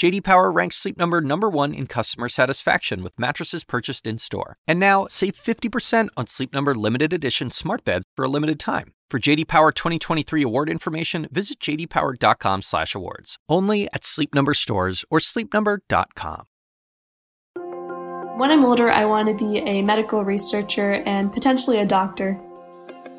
JD Power ranks Sleep Number number 1 in customer satisfaction with mattresses purchased in-store. And now, save 50% on Sleep Number limited edition smart beds for a limited time. For JD Power 2023 award information, visit jdpower.com/awards. Only at Sleep Number stores or sleepnumber.com. When I'm older, I want to be a medical researcher and potentially a doctor.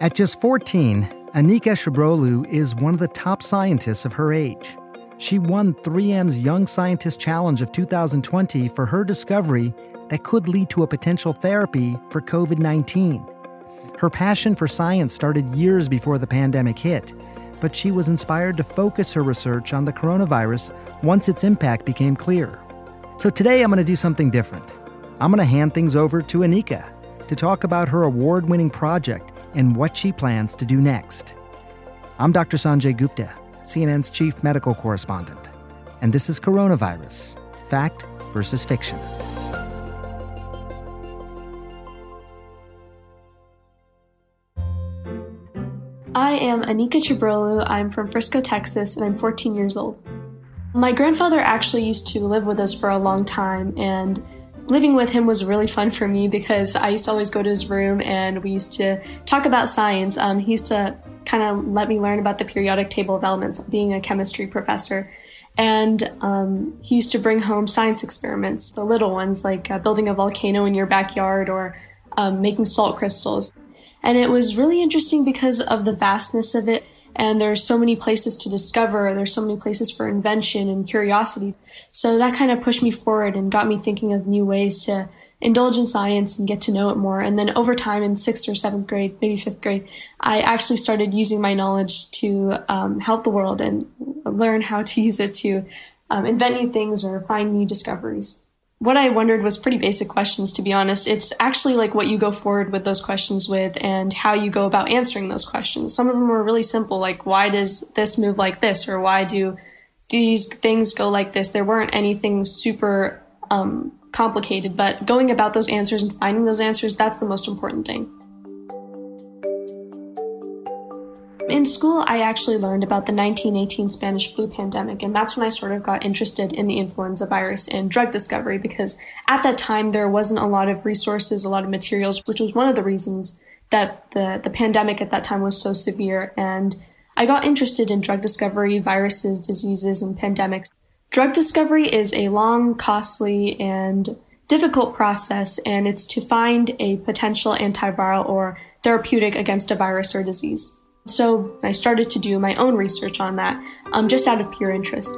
At just 14, Anika Chebrolu is one of the top scientists of her age. She won 3M's Young Scientist Challenge of 2020 for her discovery that could lead to a potential therapy for COVID 19. Her passion for science started years before the pandemic hit, but she was inspired to focus her research on the coronavirus once its impact became clear. So today I'm going to do something different. I'm going to hand things over to Anika to talk about her award winning project and what she plans to do next. I'm Dr. Sanjay Gupta, CNN's chief medical correspondent, and this is Coronavirus Fact versus Fiction. I am Anika Chebrolu. I'm from Frisco, Texas, and I'm 14 years old. My grandfather actually used to live with us for a long time, and living with him was really fun for me because I used to always go to his room and we used to talk about science. Um, he used to kind of let me learn about the periodic table of elements, being a chemistry professor. And um, he used to bring home science experiments, the little ones like uh, building a volcano in your backyard or um, making salt crystals. And it was really interesting because of the vastness of it. And there's so many places to discover. There's so many places for invention and curiosity. So that kind of pushed me forward and got me thinking of new ways to indulge in science and get to know it more. And then over time in sixth or seventh grade, maybe fifth grade, I actually started using my knowledge to um, help the world and learn how to use it to um, invent new things or find new discoveries what I wondered was pretty basic questions, to be honest. It's actually like what you go forward with those questions with and how you go about answering those questions. Some of them were really simple, like why does this move like this, or why do these things go like this? There weren't anything super um, complicated, but going about those answers and finding those answers, that's the most important thing. In school, I actually learned about the 1918 Spanish flu pandemic, and that's when I sort of got interested in the influenza virus and drug discovery because at that time there wasn't a lot of resources, a lot of materials, which was one of the reasons that the, the pandemic at that time was so severe. And I got interested in drug discovery, viruses, diseases, and pandemics. Drug discovery is a long, costly, and difficult process, and it's to find a potential antiviral or therapeutic against a virus or disease. So I started to do my own research on that, um, just out of pure interest.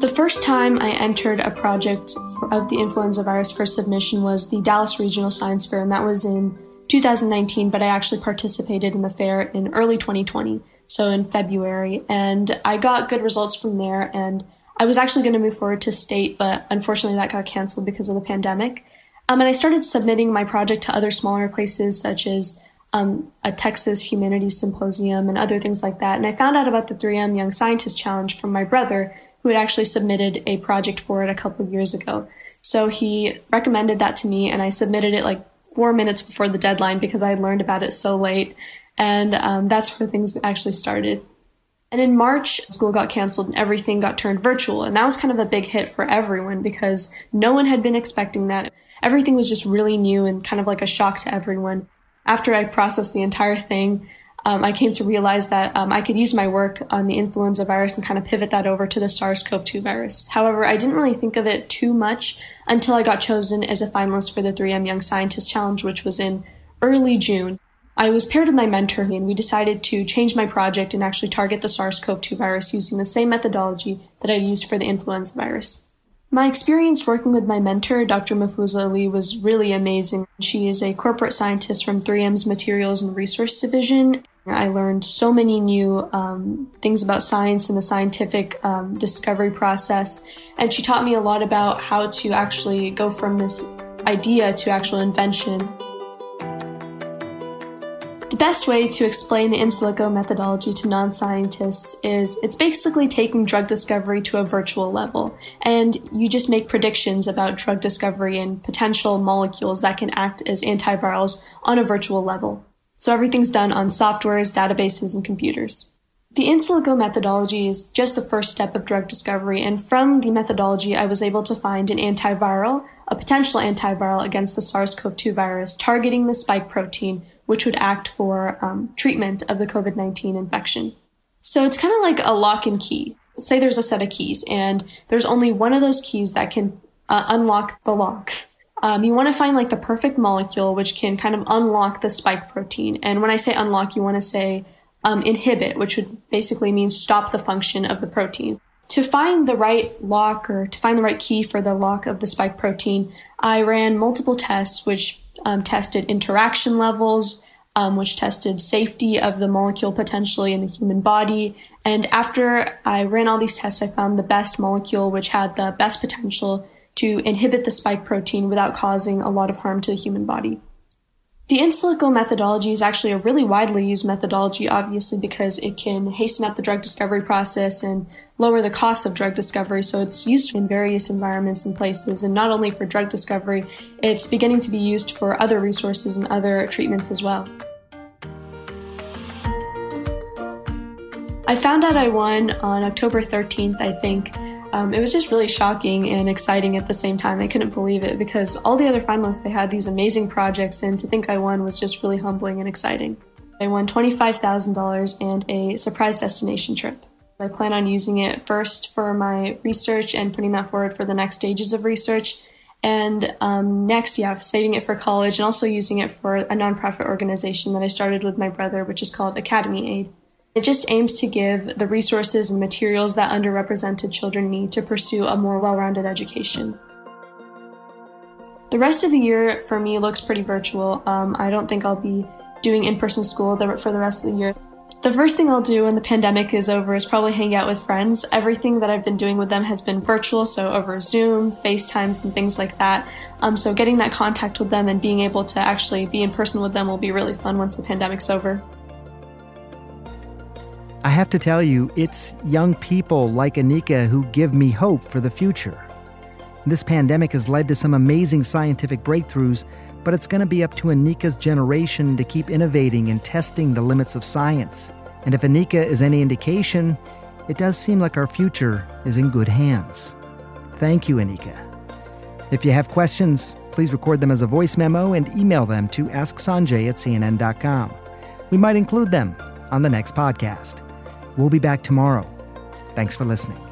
The first time I entered a project of the influenza virus for submission was the Dallas Regional Science Fair, and that was in 2019, but I actually participated in the fair in early 2020, so in February, and I got good results from there. And I was actually going to move forward to state, but unfortunately that got canceled because of the pandemic. Um, and I started submitting my project to other smaller places such as um, a Texas Humanities Symposium and other things like that. And I found out about the 3M Young Scientist Challenge from my brother, who had actually submitted a project for it a couple of years ago. So he recommended that to me, and I submitted it like four minutes before the deadline because I had learned about it so late. And um, that's where things actually started. And in March, school got canceled and everything got turned virtual. And that was kind of a big hit for everyone because no one had been expecting that. Everything was just really new and kind of like a shock to everyone. After I processed the entire thing, um, I came to realize that um, I could use my work on the influenza virus and kind of pivot that over to the SARS CoV 2 virus. However, I didn't really think of it too much until I got chosen as a finalist for the 3M Young Scientist Challenge, which was in early June. I was paired with my mentor, and we decided to change my project and actually target the SARS CoV 2 virus using the same methodology that I used for the influenza virus. My experience working with my mentor, Dr. Mahfuza Ali, was really amazing. She is a corporate scientist from 3M's Materials and Resource Division. I learned so many new um, things about science and the scientific um, discovery process. And she taught me a lot about how to actually go from this idea to actual invention. Best way to explain the in silico methodology to non scientists is it's basically taking drug discovery to a virtual level, and you just make predictions about drug discovery and potential molecules that can act as antivirals on a virtual level. So everything's done on softwares, databases, and computers. The in silico methodology is just the first step of drug discovery, and from the methodology, I was able to find an antiviral, a potential antiviral against the SARS CoV 2 virus, targeting the spike protein which would act for um, treatment of the COVID 19 infection. So it's kind of like a lock and key. Say there's a set of keys, and there's only one of those keys that can uh, unlock the lock. Um, you want to find like the perfect molecule which can kind of unlock the spike protein. And when I say unlock, you want to say um, inhibit, which would basically mean stop the function of the protein. To find the right lock or to find the right key for the lock of the spike protein, I ran multiple tests which um, tested interaction levels, um, which tested safety of the molecule potentially in the human body. And after I ran all these tests, I found the best molecule, which had the best potential to inhibit the spike protein without causing a lot of harm to the human body. The in silico methodology is actually a really widely used methodology, obviously, because it can hasten up the drug discovery process and lower the cost of drug discovery. So it's used in various environments and places, and not only for drug discovery, it's beginning to be used for other resources and other treatments as well. I found out I won on October 13th, I think, um, it was just really shocking and exciting at the same time. I couldn't believe it because all the other finalists they had these amazing projects, and to think I won was just really humbling and exciting. I won $25,000 and a surprise destination trip. I plan on using it first for my research and putting that forward for the next stages of research. And um, next, yeah, saving it for college and also using it for a nonprofit organization that I started with my brother, which is called Academy Aid. It just aims to give the resources and materials that underrepresented children need to pursue a more well rounded education. The rest of the year for me looks pretty virtual. Um, I don't think I'll be doing in person school for the rest of the year. The first thing I'll do when the pandemic is over is probably hang out with friends. Everything that I've been doing with them has been virtual, so over Zoom, FaceTimes, and things like that. Um, so getting that contact with them and being able to actually be in person with them will be really fun once the pandemic's over. I have to tell you, it's young people like Anika who give me hope for the future. This pandemic has led to some amazing scientific breakthroughs, but it's going to be up to Anika's generation to keep innovating and testing the limits of science. And if Anika is any indication, it does seem like our future is in good hands. Thank you, Anika. If you have questions, please record them as a voice memo and email them to asksanjay at cnn.com. We might include them on the next podcast. We'll be back tomorrow. Thanks for listening.